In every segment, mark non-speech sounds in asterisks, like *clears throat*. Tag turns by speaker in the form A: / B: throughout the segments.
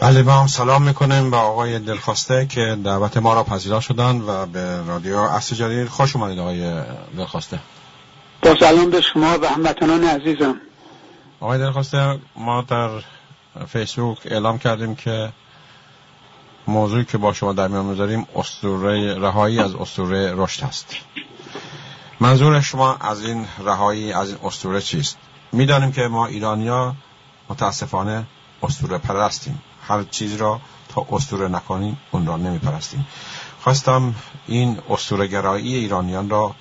A: بله با هم سلام می‌کنیم به آقای دلخواسته که دعوت ما را پذیرا شدن و به رادیو اصل جدید خوش اومدید آقای دلخواسته.
B: با سلام به شما و هموطنان عزیزم.
A: آقای دلخواسته ما در فیسبوک اعلام کردیم که موضوعی که با شما در میان می‌ذاریم اسطوره رهایی از اسطوره رشد هست منظور شما از این رهایی از این اسطوره چیست؟ می‌دانیم که ما ایرانیا متاسفانه اسطوره پرستیم. هر چیز را تا اسطوره نکنیم اون را نمی پرستیم خواستم این اسطوره گرایی ایرانیان را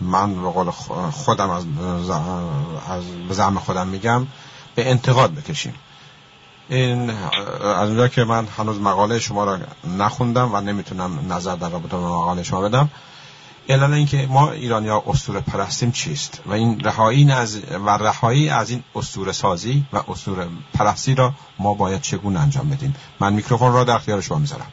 A: من به قول خودم از, از زعم خودم میگم به انتقاد بکشیم. این از اونجا که من هنوز مقاله شما را نخوندم و نمی‌تونم نظر در رابطه با مقاله شما بدم اعلان اینکه ما ایرانیا اسطوره پرستیم چیست؟ و این رهایی از و رهایی از این اسطوره سازی و اسطوره پرستی را ما باید چگونه انجام بدیم؟ من میکروفون را در اختیار شما می‌ذارم.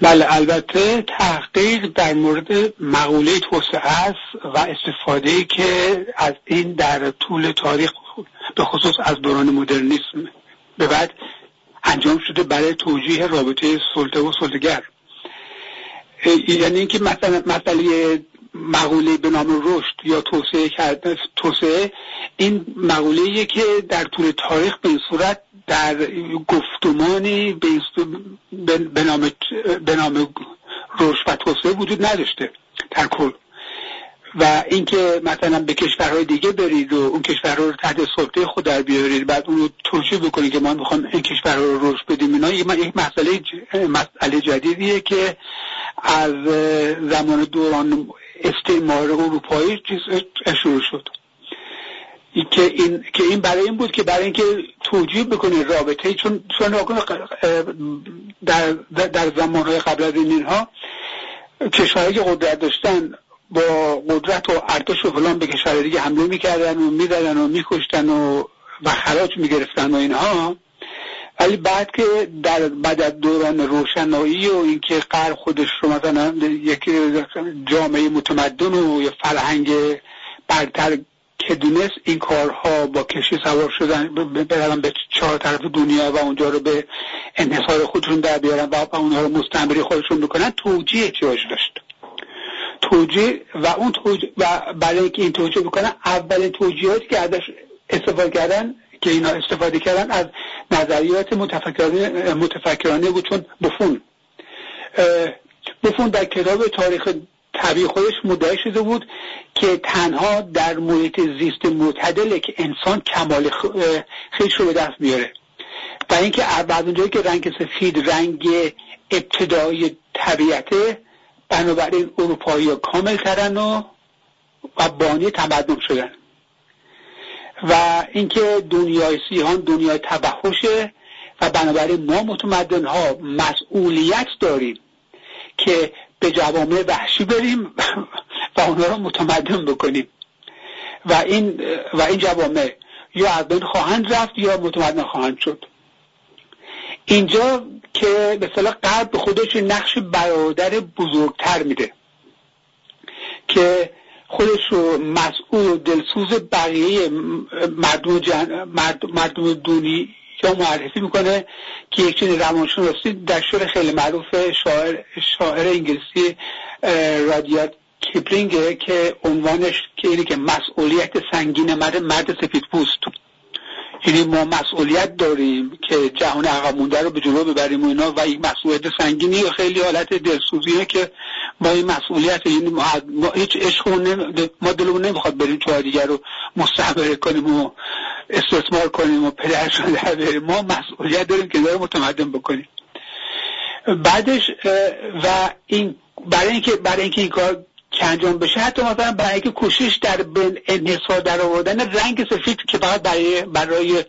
B: بله البته تحقیق در مورد مقوله توسعه است و استفاده که از این در طول تاریخ به خصوص از دوران مدرنیسم به بعد انجام شده برای توجیه رابطه سلطه و سلطگر یعنی اینکه مثلا مسئله مقوله به نام رشد یا توسعه کرده توسعه این مقوله که در طول تاریخ به این صورت در گفتمانی به نام به نام رشد و توسعه وجود نداشته در کل. و اینکه مثلا به کشورهای دیگه برید و اون کشورها رو تحت سلطه خود در بیارید بعد اون رو توجیه بکنید که ما می‌خوام این کشورها رو رشد بدیم. اینا یک مسئله مسئله جدیدیه که از زمان دوران استعمار اروپایی شروع شد. که این که این برای این بود که برای اینکه توجیه بکنه رابطه چون چون در در زمانهای قبل از این اینها کشورهایی که قدرت داشتن با قدرت و ارتش و فلان به کشور دیگه حمله می‌کردن و می‌دادن و میکشتن و و خراج می‌گرفتن و اینها. ولی بعد که در بعد از دوران روشنایی و اینکه قر خودش رو مثلا یک جامعه متمدن و یه فرهنگ برتر که دونست این کارها با کشی سوار شدن برن به چهار طرف دنیا و اونجا رو به انحصار خودشون در بیارن و اونها رو مستمری خودشون بکنن توجیه احتیاج داشت. توجیه و اون توجیه و برای اینکه این توجیه بکنن اولین توجیهاتی که ازش استفاده کردن که اینا استفاده کردن از نظریات متفکرانه, متفکرانه بود چون بفون بفون در کتاب تاریخ طبیعی خودش مدعی شده بود که تنها در محیط زیست معتدله که انسان کمال خیش رو به دست میاره و اینکه بعد اونجایی که رنگ سفید رنگ ابتدایی طبیعته بنابراین اروپایی ها کامل کردن و و بانی تمدن شدن. و اینکه دنیای سیهان دنیای تبهشه و بنابراین ما متمدن ها مسئولیت داریم که به جوامع وحشی بریم و اونها رو متمدن بکنیم. و این و این جوامع یا از بین خواهند رفت یا متمدن خواهند شد. اینجا که به صلاح قلب به خودش نقش برادر بزرگتر میده که خودش رو مسئول و دلسوز بقیه مردم, جن... مردم دونی یا معرفی می‌کنه که یک چنین روانشناسی در شعر خیلی معروف شاعر, شاعر انگلیسی رادیات کیپلینگه که عنوانش که اینه که مسئولیت سنگین مرد مرد سفید پوست. یعنی ما مسئولیت داریم که جهان عقب مونده رو به جلو ببریم و اینا و این مسئولیت سنگینی و خیلی حالت دلسوزیه که ما این مسئولیت یعنی ما, هیچ عشق ما دلمون نمی‌خواد بریم چهار دیگر رو مستحبره کنیم و استثمار کنیم و در بریم ما مسئولیت داریم که داره متمدن بکنیم. بعدش و این برای اینکه برای اینکه این کار که انجام بشه. حتی مثلا برای اینکه کوشش در انحصار در آوردن رنگ سفید که فقط برای برای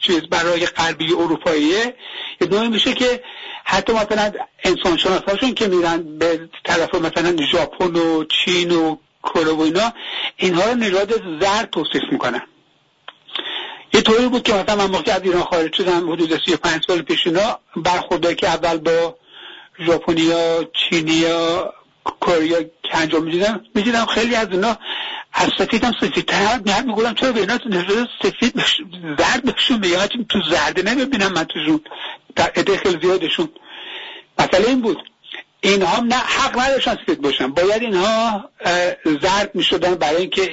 B: چیز برای غربی اروپاییه یه نوعی میشه که حتی مثلا انسان شناساشون که میرن به طرف مثلا ژاپن و چین و کره و اینا اینها رو نژاد زرد توصیف می‌کنن. یه طوری بود که مثلا من موقع از ایران خارج شدم حدود 35 سال پیش اینا برخورده که اول با ژاپنیا چینیا کوریا که انجام می‌دیدم؟ می‌دیدم خیلی از اینا از سفید هم سفید میاد میگولم چرا به اینا سفید زرد بشون میگه. تو زرده نمی‌بینم من توشون در عده خیلی زیادشون. مثلا این بود. اینها نه حق نداشتن سفید باشن. باید اینها زرد می‌شدن برای اینکه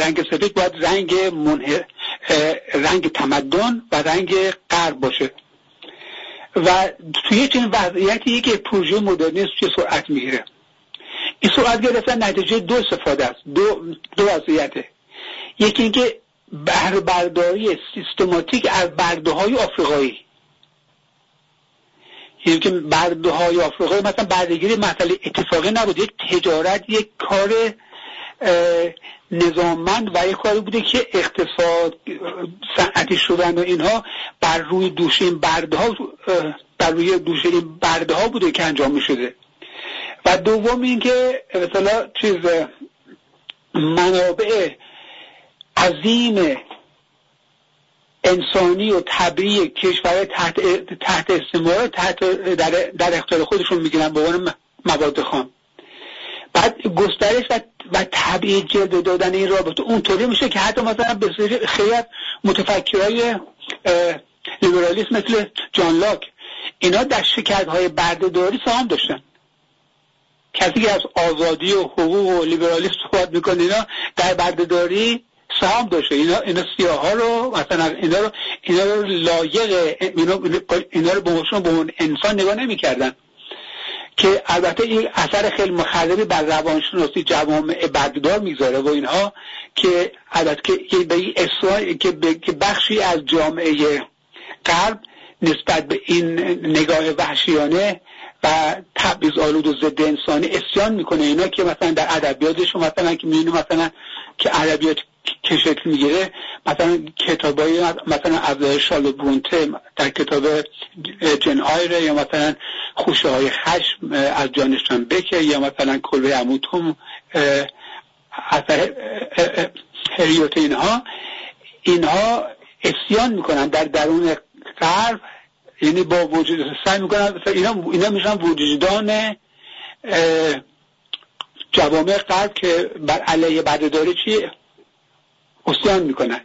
B: رنگ سفید باید رنگ منه رنگ تمدن و رنگ غرب باشه. و توی چنین وضعیتی که پروژه مدرنیست توی سرعت می‌گیره. این سرعت گرفتن نتیجه دو استفاده است. دو, دو وضعیته. یکی اینکه برداری سیستماتیک از برده های آفریقایی. یعنی که برده های آفریقایی مثلا بردگیری مسئله اتفاقی نبود. یک تجارت یک کار نظاممند و یک کاری بوده که اقتصاد صنعتی شدن و اینها بر روی دوش این ها بر روی دوش این برده ها بوده که انجام می شده و دوم اینکه مثلا چیز منابع عظیم انسانی و طبیعی کشور تحت تحت استعمار تحت در, در اختیار خودشون می‌گیرن به عنوان مواد خام. بعد گسترش و, و طبیعی جلد دادن این رابطه اونطوری میشه که حتی مثلا به خیلی از متفکرهای لیبرالیسم مثل جان لاک اینا در های بردهداری سهام داشتن. کسی که از آزادی و حقوق و لیبرالیسم صحبت می‌کنه اینا در بردهداری سهام داشته. اینا اینا ها رو مثلا اینا رو اینا رو لایق اینا, اینا رو به به انسان نگاه نمی‌کردن. که البته این اثر خیلی مخربی بر روانشناسی جوامع بردار می‌ذاره و اینها که البته که به که بخشی از جامعه غرب نسبت به این نگاه وحشیانه و تبعیض آلود و ضد انسانی اسیان می‌کنه. اینا که مثلا در ادبیاتشون مثلا که می‌بینیم مثلا که ادبیات که شکل می‌گیره؟ مثلا کتابای مثلا از شال برونته در کتاب جن آیره یا مثلا خوشه های خشم از جانشتان بکه یا مثلا کلوه اموتوم اثر هریوت اینها. اینها اسیان می‌کنن در درون قرب یعنی با وجود سعی می‌کنن اینا, اینا میشن وجودان جوامع قلب که بر علیه بردهداری چی اسیان می‌کنن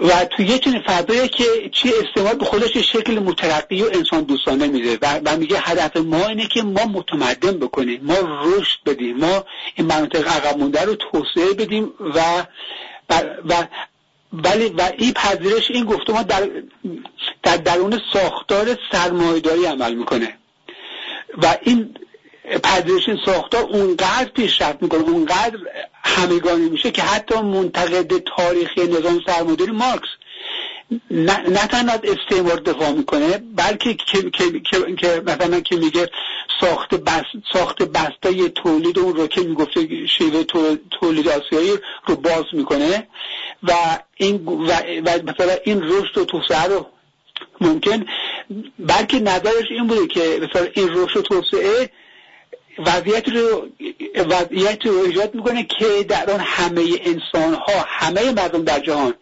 B: و تو یه چنین فضایی که چی استعمال به خودش شکل مترقی و انسان دوستانه میده و, و میگه هدف ما اینه که ما متمدن بکنیم ما رشد بدیم ما این مناطق عقب مونده رو توسعه بدیم و و ولی و این پذیرش این گفتمان در در درون ساختار سرمایهداری عمل می‌کنه. و این پذیرش این ساختار اونقدر پیشرفت می‌کنه اونقدر همگانی میشه که حتی منتقد تاریخی نظام سرمایه‌داری مارکس نه, تنها از استعمار دفاع می‌کنه بلکه که, که, که, مثلا که میگه ساخت بست ساخت بسته تولید اون رو که می‌گفته شیوه تولید آسیایی رو باز می‌کنه و این و, و مثلا این رشد و توسعه رو ممکن بلکه نظرش این بوده که مثلا این رشد و توسعه وضعیت رو وضعیت رو ایجاد می‌کنه که در آن همه انسان ها همه مردم در جهان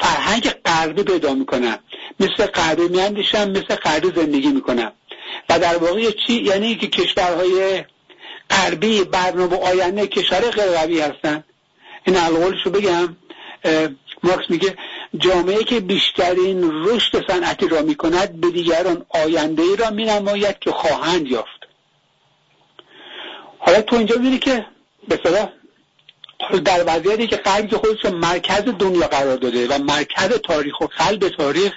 B: فرهنگ غربی پیدا می‌کنن. مثل غربی میاندیشن مثل غربی زندگی می‌کنن. و در واقع چی یعنی که کشورهای غربی برنامه آینده کشور غیر هستن. این القولش رو بگم مارکس میگه جامعه که بیشترین رشد صنعتی را می‌کند به دیگران آینده ای را مینماید که خواهند یافت. حالا تو اینجا می‌بینی که به در وضعیتی که قلب خودش مرکز دنیا قرار داده و مرکز تاریخ و قلب تاریخ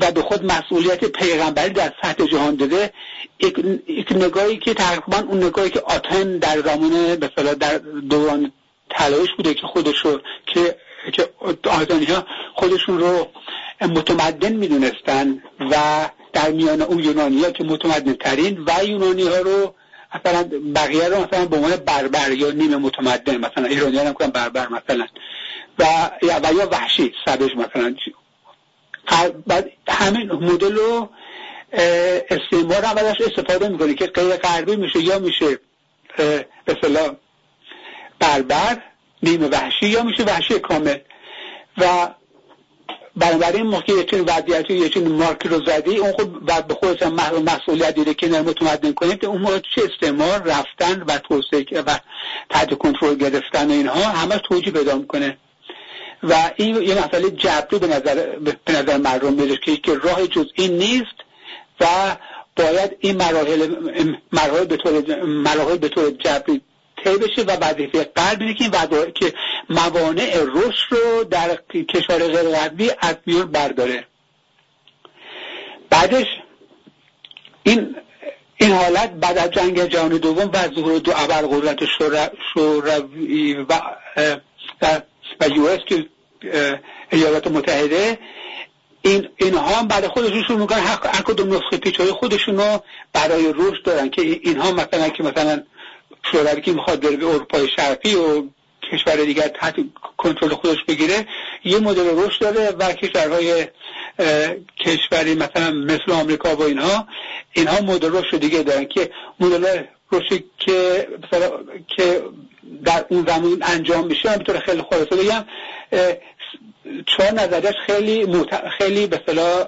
B: و به خود مسئولیت پیغمبری در سطح جهان داده یک نگاهی که تقریبا اون نگاهی که آتن در زمان به در دوران تلاش بوده که خودشو که که آزانی ها خودشون رو متمدن می‌دونستن و در میان اون یونانی ها که متمدن ترین و یونانی ها رو مثلا بقیه رو مثلا به عنوان بربر یا نیمه متمدن مثلا ایرانیان هم کنن بربر مثلا. و یا, و وحشی سبش مثلا. بعد همین مدل رو استعمار هم ازش استفاده می‌کنه که غیر غربی میشه یا میشه به بربر نیمه وحشی یا میشه وحشی کامل. و بنابراین که یه وضعیت یه چون مارک رو زدی اون خب بعد به خودت مسئولیت دیده که متمدن کنیم که اون موقع چه استعمار رفتن و توسعه و تحت کنترل گرفتن و اینها همه توجیه پیدا می‌کنه. و این یه مسئله جبری به نظر به نظر مردم میاد که راه جز این نیست و باید این مراحل مراحل به طور مراحل به طور جبری طی بشه و وظیفه قلب که که موانع رشد رو در کشور غیر غربی از میون برداره. بعدش این این حالت بعد از جنگ جهانی دوم و ظهور دو ابرقدرت شوروی و و یو اس که ایالات متحده این اینها هم بعد خودشون شروع می‌کنن هر کدوم نسخه پیچهای خودشون رو برای رشد دارن که اینها مثلا که مثلا شوروی که می‌خواد بره به اروپای شرقی و کشور دیگر تحت کنترل خودش بگیره یه مدل رشد داره و کشورهای کشوری مثلا مثل آمریکا و اینها اینها مدل رشد دیگه دارن که مدل رشد که که در اون زمان انجام میشه به طور خیلی خلاصه بگم چهار نظریش خیلی خیلی به صلاح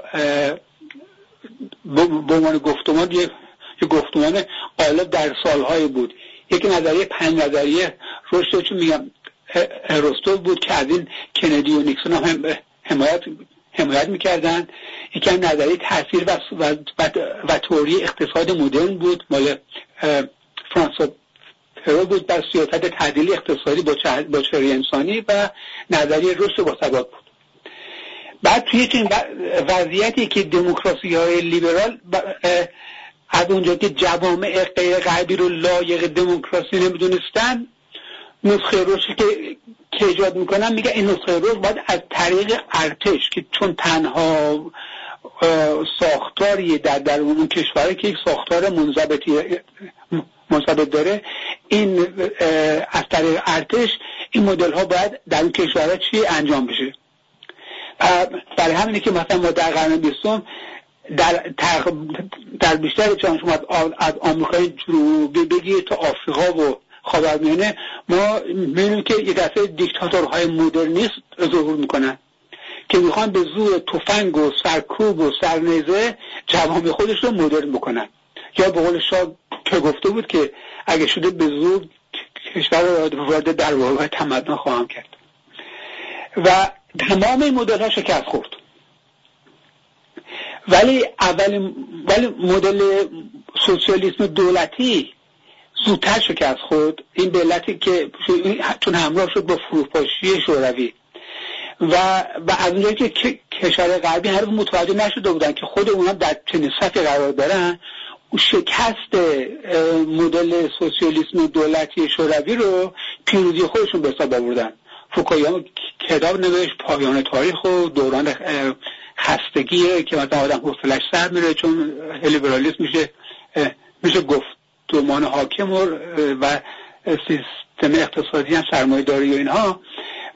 B: به عنوان گفتمان یه گفتمان غالب در سالهای بود. یک نظریه پنج نظریه رشد چون میگم ارسطو بود که از این کندی و نیکسون هم حمایت حمایت می‌کردن یکی نظریه تاثیر و, و, و, توری اقتصاد مدرن بود. مال فرانسوا پرو بود. بر سیاست تعدیل اقتصادی با چهره انسانی و نظریه رشد با ثبات بود. بعد توی چنین وضعیتی که دموکراسی های لیبرال از اونجا که جوامع غیر غربی رو لایق دموکراسی نمی‌دونستن نسخه رشد که که ایجاد می‌کنن میگه این نسخه رشد باید از طریق ارتش که چون تنها ساختاری در در اون کشوره که یک ساختار منضبطی منضبط داره این از طریق ارتش این مدل ها باید در اون کشورها چی انجام بشه. برای همینه که مثلا ما در قرن بیستم در, در بیشتر جهان شما از آمریکای جنوبی بگیر تا آفریقا و خاورمیانه. ما می‌بینیم که یک دفعه دیکتاتورهای مدرنیست ظهور می‌کنن که می‌خوان به زور تفنگ و سرکوب و سرنیزه جوامع خودش رو مدرن بکنن. یا به قول شاه که گفته بود که اگه شده به زور کشور وارد در واقع تمدن خواهم کرد. و تمام این مدل ها شکست خورد. ولی اول ولی مدل سوسیالیسم دولتی زودتر شکست خود. این دولتی که چون همراه شد با فروپاشی شوروی. و و از اونجایی که کشور غربی هر متوجه نشده بودن که خود اونا در چنین سطح قرار دارن شکست مدل سوسیالیسم دولتی شوروی رو پیروزی خودشون به حساب آوردن. فوکویاما کتاب نوشت پایان تاریخ و دوران خستگیه که مثلا آدم حوصلش سر میره چون لیبرالیسم میشه میشه گفت دومان حاکم و, و سیستم اقتصادی هم سرمایه داری و اینها.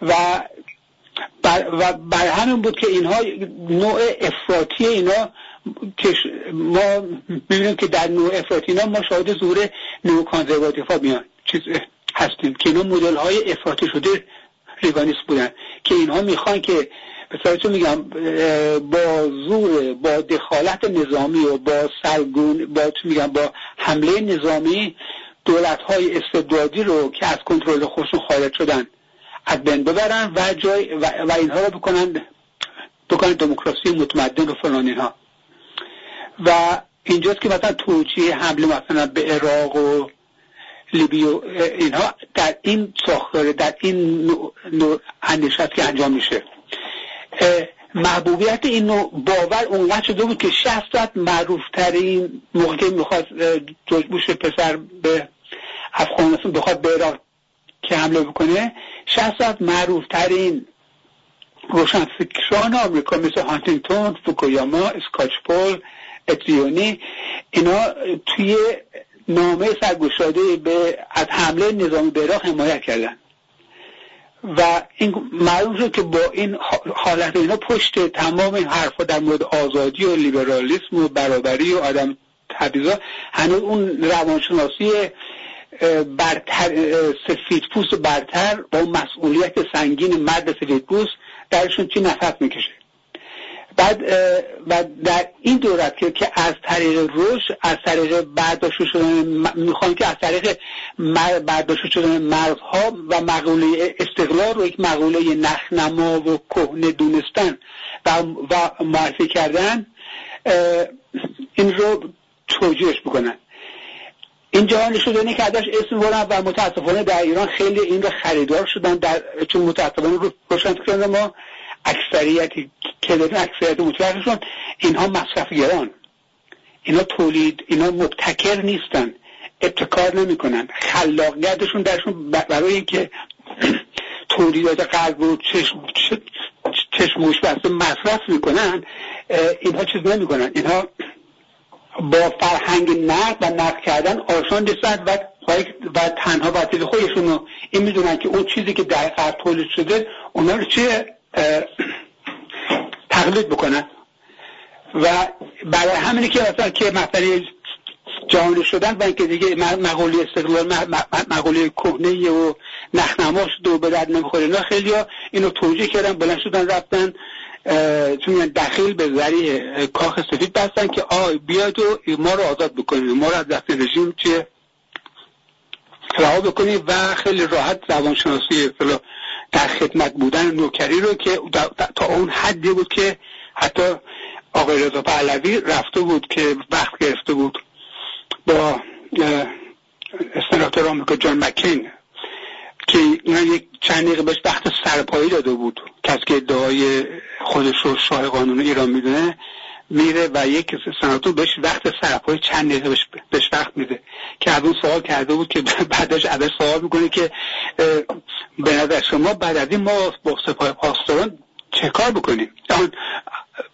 B: و بر, و بر همین بود که اینها نوع افراطی اینا که ما می‌بینیم که در نوع افراطی اینا ما شاهد ظهور نوع کانزرواتیف ها میان. چیز هستیم که اینا مدل های افراطی شده ریگانیست بودن که اینها می‌خوان که به چون میگم با زور با دخالت نظامی و با سرگون با میگم با حمله نظامی دولت های استبدادی رو که از کنترل خودشون خارج شدن از بین ببرن و جای و, و اینها رو بکنن بکنن دموکراسی متمدن و فلان اینها. و اینجاست که مثلا توجیه حمله مثلا به عراق و لیبی و اینها در این ساختار در این نوع که انجام میشه. محبوبیت این نوع باور اونقدر شده بود که شهست معروف ترین موقع که می‌خواد جورج بوش پسر به افغانستان بخواد به عراق که حمله بکنه شهست معروف ترین روشنفکران آمریکا مثل هانتینگتون فوکویاما اسکاچپول اتریونی اینا توی نامه سرگشاده به از حمله نظامی به حمایت کردن. و این معلوم شد که با این حالت اینا پشت تمام این حرفا در مورد آزادی و لیبرالیسم و برابری و آدم تبعیضا هنوز اون روانشناسی برتر سفید پوست برتر با مسئولیت سنگین مرد سفید پوست درشون چی نفس می‌کشه؟ بعد و در این دورت که از طریق رشد از طریق برداشت شدن می‌خوان که از طریق برداشت شدن مرزها و مقوله استقلال رو یک مقوله نخنما و کهنه دونستن و, و معرفی کردن این رو توجیهش بکنن این جهان شدنی که ازش اسم بردن و متاسفانه در ایران خیلی این رو خریدار شدن در چون متاسفانه رو روشن کردن ما اکثریتی که اکثریت مطلقشون اینها مصرفگران. اینا تولید اینا مبتکر نیستن. ابتکار نمی‌کنن. خلاقیتشون درشون برای اینکه *clears throat* تولیدات قلب رو چشم چشموش بسته مصرف می‌کنن اینها چیز نمی‌کنن. اینها با فرهنگ نقد و نقد کردن آشان نیستن و و تنها وسیله خودشون رو این می‌دونن که اون چیزی که در قرب تولید شده اونا رو چه تقلید بکنن. و برای همینی که مثلا که مسئله جهانی شدن و اینکه دیگه مقولی استقلال مقولی کهنه و نخنماش دو به درد نمی‌خوره. اینا خیلی ها اینو توجیه کردن بلند شدن رفتن چون دخیل به ذریع کاخ سفید بستن که آی بیاد و ما رو آزاد بکنید. ما رو از دست رژیم چه؟ رها بکنید و خیلی راحت زبانشناسی در خدمت بودن نوکری رو که تا اون حدی بود که حتی آقای رضا پهلوی رفته بود که وقت گرفته بود با سناتور آمریکا جان مکین که اینا یک چند دقیقه بهش وقت سرپایی داده بود. کسی که ادعای خودش رو شاه قانون ایران می‌دونه میره و یک سناتور بهش وقت سرپایی چند دقیقه بهش, وقت میده. که از اون سوال کرده بود که *laughs* بعدش ازش سوال می‌کنه که به نظر شما بعد از این ما با سپاه پاسداران چه کار بکنیم؟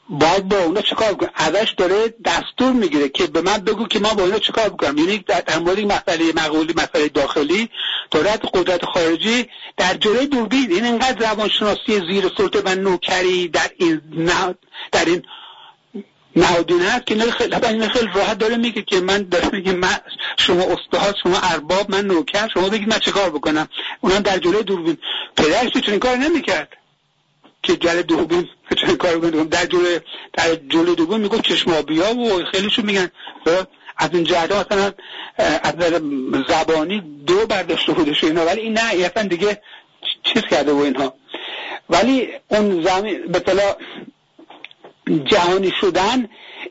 B: باید با اونا چیکار کنم ازش داره دستور می‌گیره که به من بگو که ما با اونا چیکار بکنم. یعنی در مورد مسئله مقولی مسئله داخلی دولت قدرت خارجی در جلوی دوربین. این انقدر روانشناسی زیر سلطه و نوکری در این در این نهادین هست که خیلی خیلی راحت داره میگه که من داره میگه من شما استاد شما ارباب من نوکر شما بگید من چه کار بکنم؟ اونم در جلوی دوربین. پدرش چنین کار نمی‌کرد که جل دوبین چه کار بکنم در جلو در جلو دوبین میگو چشمابیا و خیلیشون میگن. از این جهت مثلا از زبانی دو برداشته بودش اینا. ولی این نه اصلا دیگه چیز کرده و اینها. ولی اون زمین به جهانی شدن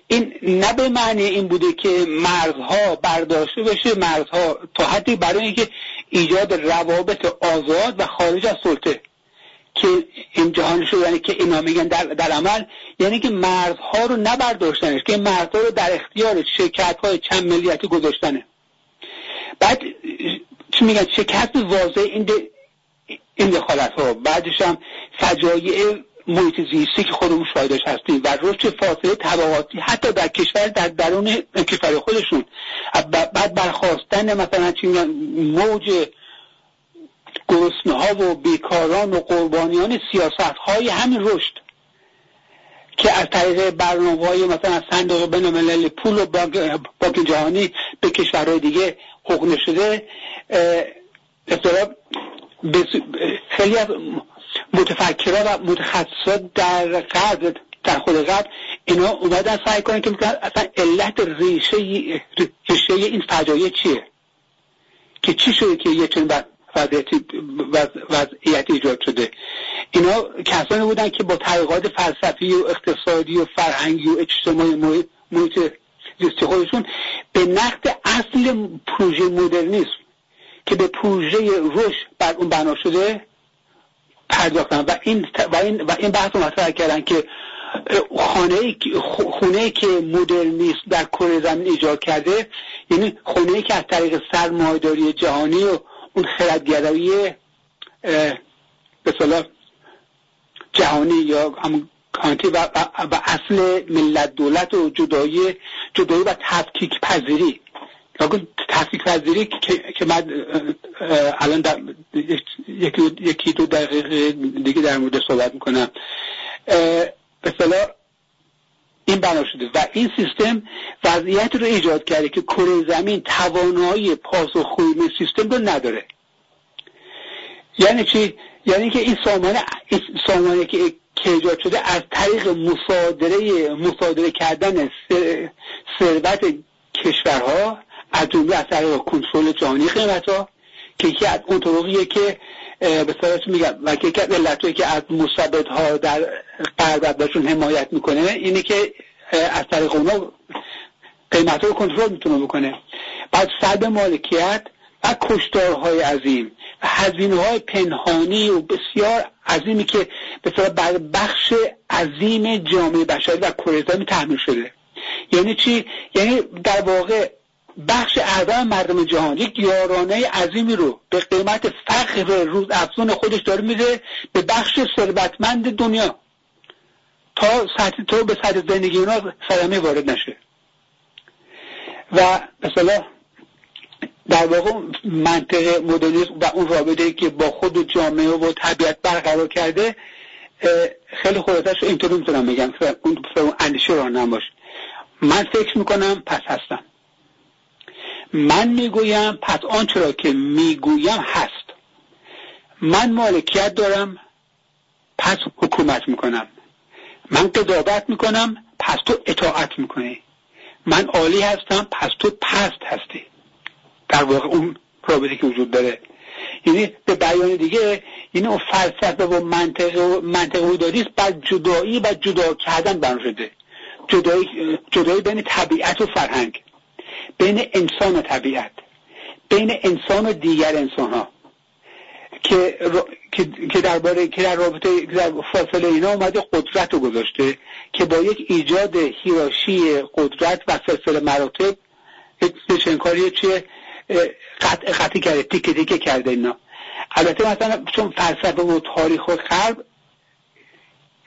B: این نه به معنی این بوده که مرزها برداشته بشه مرزها تا حدی برای اینکه ایجاد روابط آزاد و خارج از سلطه. که این جهانی شدن یعنی که اینا میگن در, در عمل یعنی که مرزها رو نبرداشتنش که مرزها رو در اختیار شرکت های چند ملیتی گذاشتنه. بعد چی میگن؟ شکست واضح این این دخالت ها بعدش هم فجایع محیط زیستی که خودمون شاهدش هستیم و رشد فاصله طبقاتی حتی در کشور در درون کشور خودشون. بعد برخواستن مثلا موج گرسنه ها و بیکاران و قربانیان سیاست های همین رشد که از طریق برنامه های مثلا صندوق بین الملل پول و بانک جهانی به کشورهای دیگه حقوق شده خیلی از متفکرها و متخصصات در قدر در خود قدر اینا اومدن سعی کنن که اصلا علت ریشه ریشه این فجایع چیه؟ که چی شده که یه چنین وضعیت ایجاد شده؟ اینا کسانی بودن که با تحقیقات فلسفی و اقتصادی و فرهنگی و اجتماعی محیط, محیط زیستی خودشون به نقد اصل پروژه مدرنیسم که به پروژه رشد بر اون بنا شده پرداختن. و این و این و این بحث رو مطرح کردن که خانه خونه که مدرنیست در کره زمین ایجاد کرده یعنی خونه که از طریق سرمایه‌داری جهانی و اون خردگرایی به صلاح جهانی یا هم کانتی و, و, اصل ملت دولت و جدایی جدایی و تفکیک پذیری تفکیک پذیری که من الان یکی, دو دقیقه دیگه در مورد صحبت می‌کنم. به صلاح این بنا شده و این سیستم وضعیت رو ایجاد کرده که کره زمین توانایی پاسخگویی به سیستم رو نداره. یعنی چی؟ یعنی که این سامانه این سامانه که که ایجاد شده از طریق مصادره مصادره کردن ثروت کشورها از جمله از طریق کنترل جهانی قیمت ها که یکی از اون طرقیه که به میگم و که یکی از که از ها در غرب بهشون حمایت می‌کنه اینه که از طریق اونا قیمت رو کنترل می‌تونه بکنه. بعد سلب مالکیت و کشتارهای عظیم و هزینه های پنهانی و بسیار عظیمی که به بر بخش عظیم جامعه بشری و کره تحمیل شده. یعنی چی؟ یعنی در واقع بخش اعظم مردم جهان یک یارانه عظیمی رو به قیمت فقر روز افزون خودش داره میده به بخش ثروتمند دنیا. تا سطح تو به سطح زندگی اونا صدمه وارد نشه. و مثلا در واقع منطق مدرنیسم و اون رابطه که با خود جامعه و طبیعت برقرار کرده خیلی خودتش اینطوری می‌تونم بگم. اون اندیشه رو نباش. من فکر می‌کنم پس هستم. من می‌گویم پس آنچه را که می‌گویم هست. من مالکیت دارم پس حکومت می‌کنم. من قضاوت می‌کنم پس تو اطاعت می‌کنی. من عالی هستم پس تو پست هستی. در واقع اون رابطه که وجود داره. یعنی به بیان دیگه این اون فلسفه و منطق و منطق و بر جدایی و جدا کردن بنا شده. جدایی, جدایی بین طبیعت و فرهنگ. بین انسان و طبیعت بین انسان و دیگر انسان ها که که درباره که در رابطه در فاصله اینا اومده قدرت رو گذاشته که با یک ایجاد هیراشی قدرت و سلسله مراتب چنین کاری چیه؟ قطع قطعی کرده تیکه تیکه کرده اینا. البته مثلا چون فلسفه و تاریخ و غرب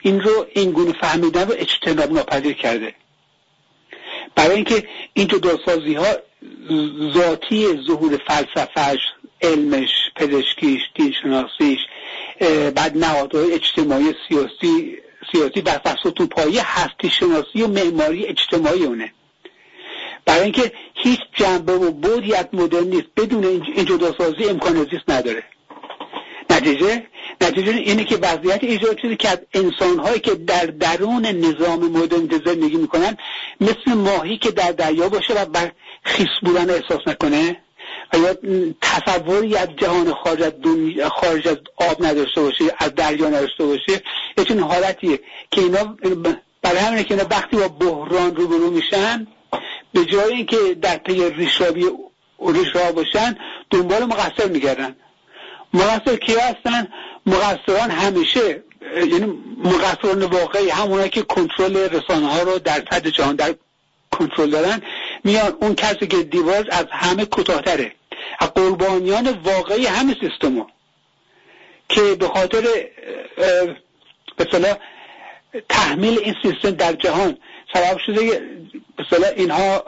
B: این رو این گونه فهمیدن رو اجتناب ناپذیر کرده. برای اینکه این جداسازی ها ذاتی ظهور فلسفهش علمش پزشکیش دینشناسیش بعد نهادهای اجتماعی سیاسی سیاسی و تو پایه هستی شناسی و معماری اجتماعی اونه. برای اینکه هیچ جنبه و بودی از مدرن بدون این جداسازی امکان زیست نداره. نتیجه نتیجه اینه که وضعیت ایجاد شده که از انسانهایی که در درون نظام مدرن زندگی می‌کنن مثل ماهی که در دریا باشه و بر خیس بودن احساس نکنه و یا تصوری از جهان خارج از, خارج از آب نداشته باشه از دریا نداشته باشه یه حالتیه که اینا برای همینه که اینا وقتی با بحران روبرو میشن به جای اینکه در پی ریشابی ریشا باشن دنبال مقصر میگردن. مقصر کی هستن؟ مقصران همیشه یعنی مقصران واقعی همونایی که کنترل رسانه ها رو در صد جهان در کنترل دارن میان اون کسی که دیوار از همه کوتاهتره. از قربانیان واقعی همه سیستمو که به خاطر به تحمیل این سیستم در جهان سبب شده به اینها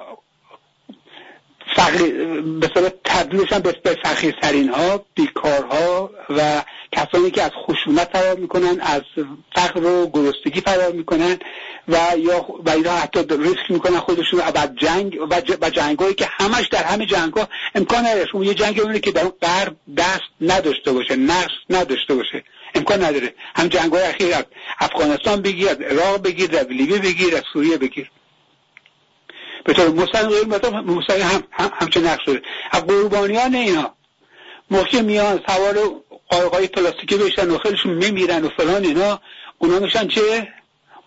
B: فقر به صورت تبدیلشن به فقیرترین ها بیکارها و کسانی که از خشونت فرار می‌کنن از فقر و گرستگی فرار می‌کنن و یا و اینا حتی ریسک می‌کنن خودشون و جنگ و جنگ هایی که همش در همه جنگ ها امکان نداره. شما یه جنگ ببینید که در اون غرب دست نداشته باشه نقش نداشته باشه. امکان نداره. هم جنگ های اخیر افغانستان بگیر از عراق بگیر از لیبی بگیر از سوریه بگیر. به طور مستقیم غیر هم, هم همچه نقش شده. از قربانیان اینا موقع میان سوار قایقای پلاستیکی بشن و خیلیشون میمیرن و فلان اینا اونا میشن چه؟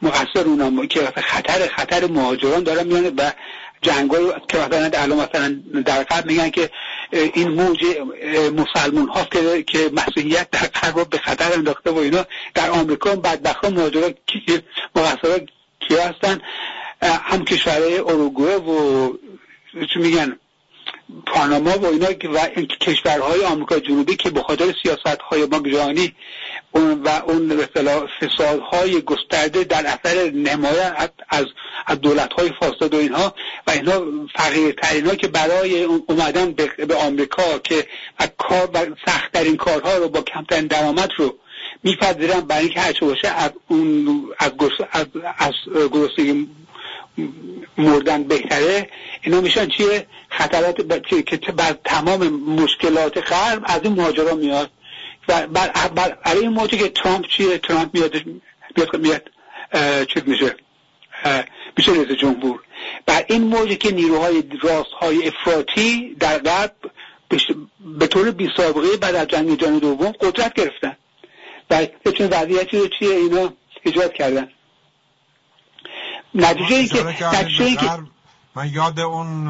B: مقصر اونا. که خطر خطر مهاجران دارن میان و جنگ های که مثلا الان مثلا در قبل میگن که این موج مسلمون ها که که مسیحیت در قرب به خطر انداخته و اینا. در آمریکا بدبخت مهاجران مقصران کی هستن؟ هم کشورهای اروگوه و چی میگن پاناما و اینا و کشورهای آمریکا جنوبی که به خاطر سیاست های ما جهانی و اون فسادهای گسترده در اثر نمایت از از دولت های فاسد و اینها و اینها فقیرترین ها که برای اومدن به, آمریکا که کار و سختترین کارها رو با کمترین درآمد رو میپذیرن برای اینکه هرچه باشه از اون از, از, از مردن بهتره. اینا میشن چیه خطرات که بر تمام مشکلات غرب از این مهاجرا میاد. و برای این موضوع که ترامپ چیه؟ ترامپ میاد بیاد بیاد چیز میشه؟ میشه رئیس جمهور. بر این موجه که نیروهای راست های افراطی در غرب به طور بی سابقه بعد از جنگ جهانی دوم قدرت گرفتن. و چون وضعیتی رو چیه اینا ایجاد کردن؟
A: نتیجه ای که نتیجه که من یاد اون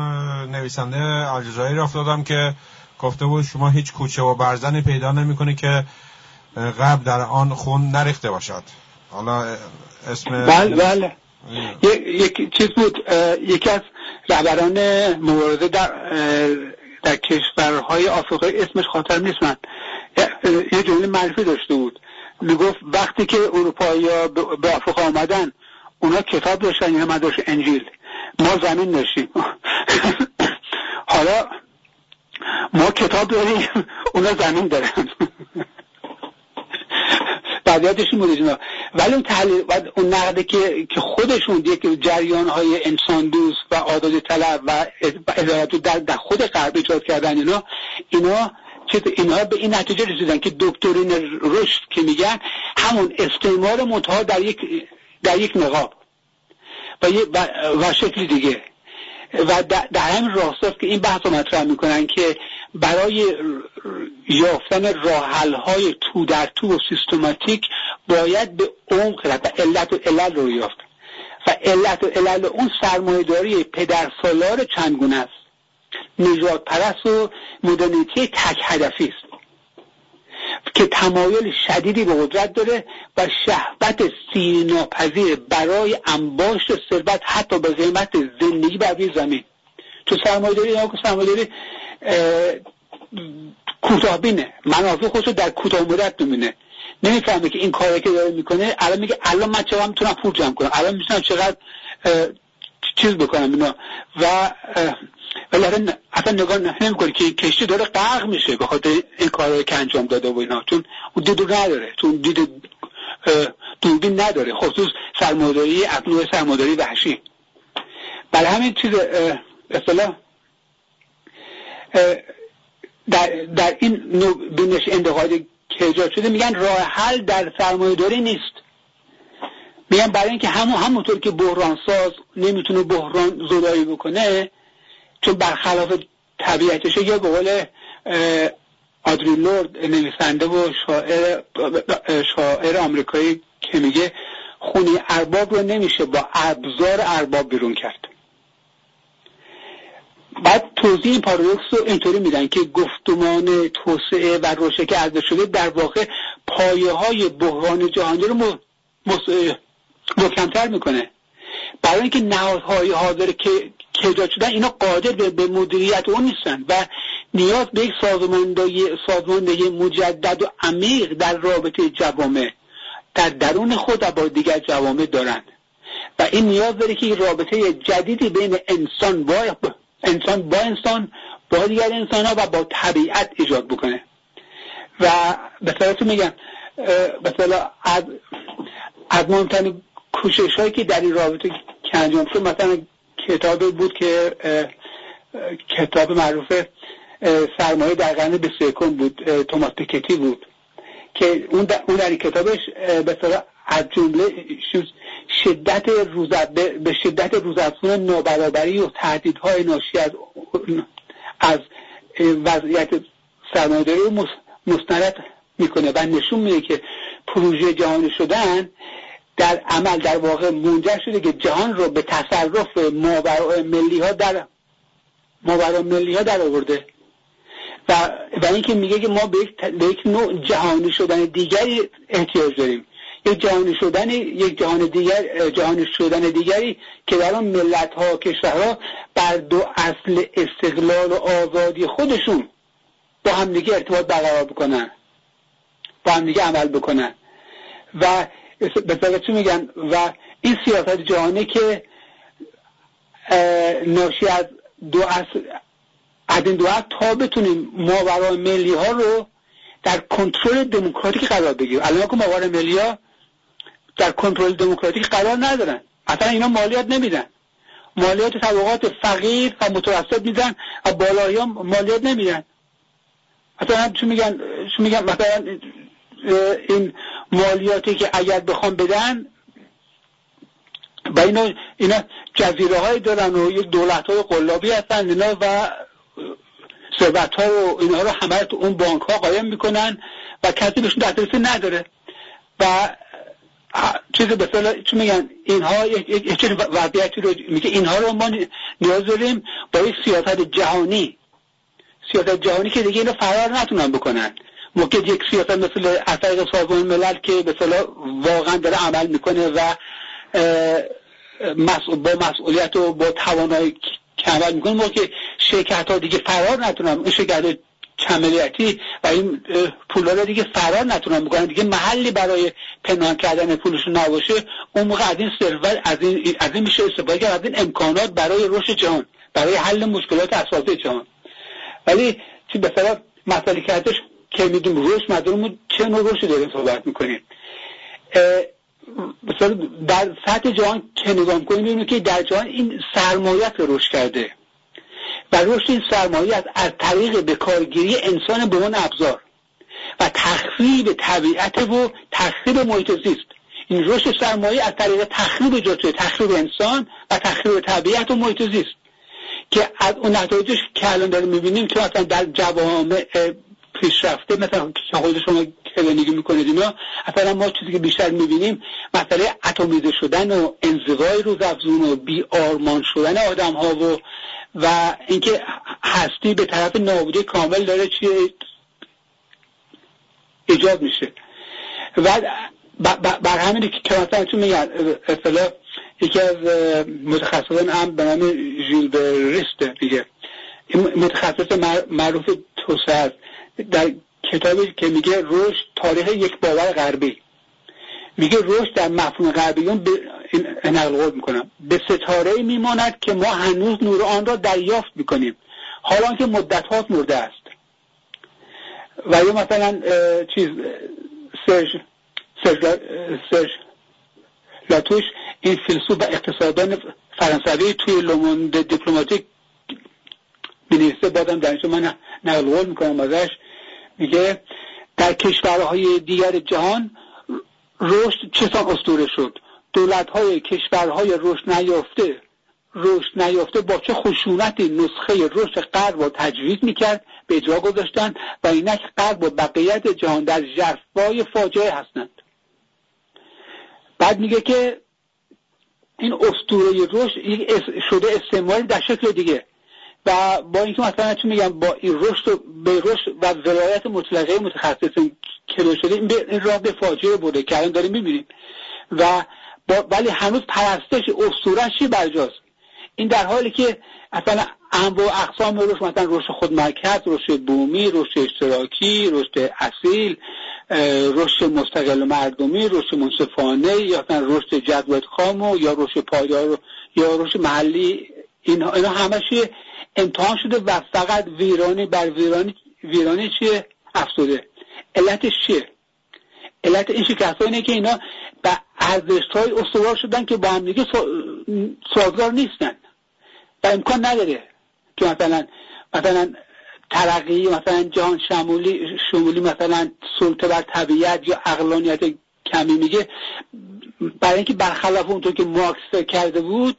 A: نویسنده الجزایر افتادم که گفته بود شما هیچ کوچه و برزنی پیدا نمی‌کنی که قبل در آن خون نریخته باشد. حالا اسم
B: بله بله. یک چیز بود یکی از رهبران مبارزه در در کشورهای آفریقایی اسمش خاطر نیست من. یه جمله معرفی داشته بود. می‌گفت وقتی که اروپایی به آفریقا آمدن اونا کتاب داشتن یه داشت انجیل. ما زمین داشتیم. *laughs* حالا ما کتاب داریم اونا زمین دارن. بعدیاتش این بوده ولی اون تحلیل اون نقده که که خودشون یک جریان های انسان دوست و آزاد طلب و ادارت در, در خود غرب ایجاد کردن اینا اینا اینا به این نتیجه رسیدن که دکترین رشد که میگن همون استعمار منتها در یک در یک نقاب. و, و, و شکل دیگه. و در همین راستاست که این بحث رو مطرح می‌کنن که برای یافتن راحل های تو در تو و سیستماتیک باید به عمق و علت و علل رو یافت. و علت و علل اون سرمایهداری پدر سالار چندگونه است؟ نجات پرست و مدرنیتی تک هدفی است. که تمایل شدیدی به قدرت داره و شهوت سیناپذیر برای انباشت ثروت حتی به قیمت زندگی بر روی زمین. تو سرمایه‌داری یا سرمایه‌داری کوتاهبینه. منافع خودش رو در کوتاه مدت می‌بینه. نمی‌فهمه که این کاری که داره می‌کنه. الان میگه الان من چقدر می‌تونم پول جمع کنم؟ الان می‌تونم چقدر چیز بکنم اینا. و ولی اصلا نگاه نمی‌کنه که کشتی داره غرق میشه به خاطر این کارهایی که انجام داده و اینا. چون اون دید نداره. چون دید دوربین نداره. خصوص سرمایه‌داری از نوع سرمایه‌داری وحشی. برای همین چیز اصطلاح در, در این نوع بینش انتقادی که ایجاد شده میگن راه حل در سرمایه‌داری نیست. میگن برای اینکه همون همونطور که بحران ساز نمی‌تونه بحران زدایی بکنه چون برخلاف طبیعتش یا به قول آدری لورد نویسنده و شاعر شاعر آمریکایی که میگه خونی ارباب رو نمیشه با ابزار ارباب بیرون کرد. بعد توضیح این پارادوکس رو اینطوری میدن که گفتمان توسعه و روشه که عرضه شده در واقع پایه های بحران جهانی رو محکمتر می‌کنه. برای اینکه نهادهای حاضر که ایجاد شدن اینا قادر به مدیریت اون نیستن و نیاز به یک سازماندهی سازماندهی مجدد و عمیق در رابطه جوامع در درون خود و با دیگر جوامع دارند. و این نیاز داره که رابطه جدیدی بین انسان با انسان با انسان با دیگر انسان ها و با طبیعت ایجاد بکنه. و به میگم مثلا از از مهمترین کوشش هایی که در این رابطه که انجام شد مثلا کتابی بود که کتاب معروف سرمایه در قرن به سیکون بود توماس پیکتی بود که اون در, اون در کتابش به از جمله شدت روز به شدت روزافزون نابرابری و تهدیدهای ناشی از از وضعیت سرمایه‌داری مستند می‌کنه و نشون میده که پروژه جهانی شدن در عمل در واقع منجر شده که جهان رو به تصرف ماورای ملی ها در ماورای ملی ها در آورده. و و اینکه میگه که ما به یک, نوع جهانی شدن دیگری احتیاج داریم. یک جهانی شدن یک جهان دیگر جهانی شدن دیگری که در آن ملت ها کشورها بر دو اصل استقلال و آزادی خودشون با همدیگه ارتباط برقرار بکنن با همدیگه عمل بکنن. و به چی میگن؟ و این سیاست جهانی که ناشی از دو از این دو تا بتونیم ماورای ملی ها رو در کنترل دموکراتیک قرار بگیریم. الان که ماورای ملی ها در کنترل دموکراتیک قرار ندارن. اصلا اینا مالیات نمیدن. مالیات طبقات فقیر و متوسط میدن و بالایی مالیات نمیدن. اصلا چون میگن؟ چون میگن؟ مثلا این مالیاتی که اگر بخوام بدن و اینا, اینا جزیره های دارن و یک دولت های قلابی هستن اینا و ثروت ها و اینا رو همه تو اون بانک ها قایم می‌کنن و کسی بهشون دسترسی نداره. و چیز مثلا چی میگن؟ اینها یک وضعیتی رو میگه اینها رو ما نیاز داریم با یک سیاست جهانی. سیاست جهانی که دیگه اینو فرار نتونن بکنن. موقع یک سیاست مثل از سازمان ملل که مثلا واقعا داره عمل می‌کنه و با مسئولیت و با توانایی که عمل می‌کنه موقع شرکت ها دیگه فرار نتونن این شرکت کملیتی و این پولا رو دیگه فرار نتونن بکنن دیگه محلی برای پنهان کردن پولشون نباشه اون موقع از این سرور از این از این میشه استفاده کرد از این امکانات برای رشد جهان برای حل مشکلات اساسی جهان. ولی چی مثلا مسئله که که میگیم رشد مدارمون چه نوع رشد داریم صحبت می‌کنیم. مثلا در سطح جهان که نگاه کنیم که در جهان این سرمایت رشد کرده. و رشد این سرمایه از طریق به کارگیری انسان به عنوان ابزار و تخریب طبیعت و تخریب محیط زیست. این رشد سرمایه از طریق تخریب جاته تخریب انسان و تخریب طبیعت و محیط زیست. که از اون نتایجش که الان داریم می‌بینیم که مثلا در جوامع پیشرفته مثلا خود شما کلینیگی می‌کنید اینا اصلا ما چیزی که بیشتر می‌بینیم مسئله اتمیزه شدن و انزوای روزافزون و بی آرمان شدن آدم ها و و اینکه هستی به طرف نابودی کامل داره چیه ایجاد میشه. و بر همین که مثلا چون میگن؟ اصطلاح یکی از متخصصان هم به نام ژیل ریسته میگه متخصص معروف توسعه در کتابی که میگه رشد تاریخ یک باور غربی. میگه رشد در مفهوم غربیون به نقل قول می‌کنم. به ستاره میماند که ما هنوز نور آن را دریافت می‌کنیم. حالا که مدت هاست مرده است. و یا مثلا چیز سرژ سرژ لاتوش این فیلسوف و اقتصادان فرانسوی توی لوموند دیپلماتیک بنویسه بادم در من نقل قول می‌کنم ازش. میگه در کشورهای دیگر جهان رشد چسان استوره شد؟ دولت های کشورهای رشد نیافته. رشد نیافته با چه خشونتی نسخه رشد غرب را تجویز می‌کرد؟ به اجرا گذاشتند و اینک غرب و بقیت جهان در جرفای فاجعه هستند. بعد میگه که این اسطوره رشد شده استعمال در شکل دیگه. و با اینکه مثلا چون میگم با این رشد به رشد و ولایت مطلقه متخصص که شده این راه به فاجعه بوده که الان داریم می‌بینیم. و ولی هنوز پرستش اسطورهش برجاست؟ این در حالی که اصلا انواع و اقسام رشد مثلا رشد خودمرکز رشد بومی رشد اشتراکی رشد اصیل رشد مستقل مردمی رشد منصفانه یا مثلا رشد جدوت خام یا رشد پایدار یا رشد محلی اینا, اینا همش امتحان شده و فقط ویرانی بر ویرانی ویرانی چیه؟ افسوده. علتش چیه؟ علت این شکست اینه که اینا به ارزش های استوار شدن که با هم دیگه سازگار نیستن. و امکان نداره که مثلا مثلا ترقی مثلا جهان شمولی شمولی مثلا سلطه بر طبیعت یا اقلانیت کمی میگه. برای اینکه برخلاف اونطور که مارکس کرده بود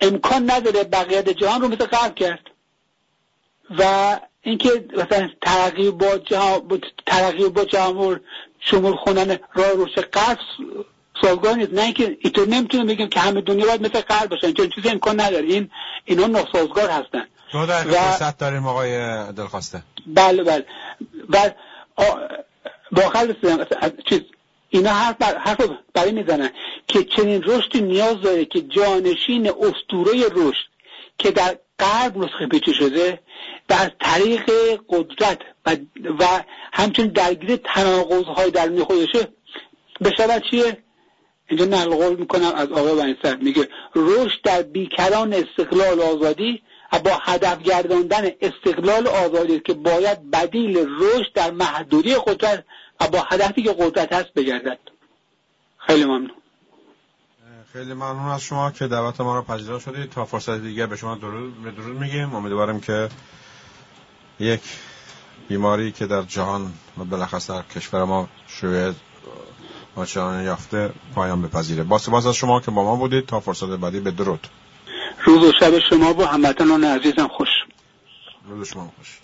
B: امکان نداره بقیت جهان رو مثل قبل کرد. و اینکه مثلا ترقی با جهان ترقی با جهان شمول خونن راه روش قرض سازگار نیست. نه اینکه اینطور نمی‌تونه بگیم که همه دنیا باید مثل قرض باشن. چون چیزی امکان نداره. این اینا ناسازگار هستن.
A: دو دقیقه فرصت داریم آقای دلخواسته.
B: بله بله. و با آخر چیز اینا حرف, بر... حرف برای می‌زنن که چنین رشدی نیاز داره که جانشین اسطوره رشد که در غرب نسخه پیچه شده و طریق قدرت و, و همچنین درگیر تناقض در خودشه بشود چیه؟ اینجا نقل قول می‌کنم از آقای ونیسر میگه رشد در بیکران استقلال آزادی با هدف گرداندن استقلال آزادی که باید بدیل رشد در محدودی قدرت با هدفی که قدرت هست بگردد. خیلی ممنون.
A: خیلی ممنون از شما که دعوت ما رو پذیرا شدید. تا فرصت دیگر به شما درود به درود میگیم. امیدوارم که یک بیماری که در جهان و بالاخص در کشور ما شوید آنچنان یافته پایان بپذیره. با سپاس از شما که با ما بودید. تا فرصت بعدی به درود.
B: روز و شب شما با هموطنان عزیزم خوش.
A: روز شما خوش.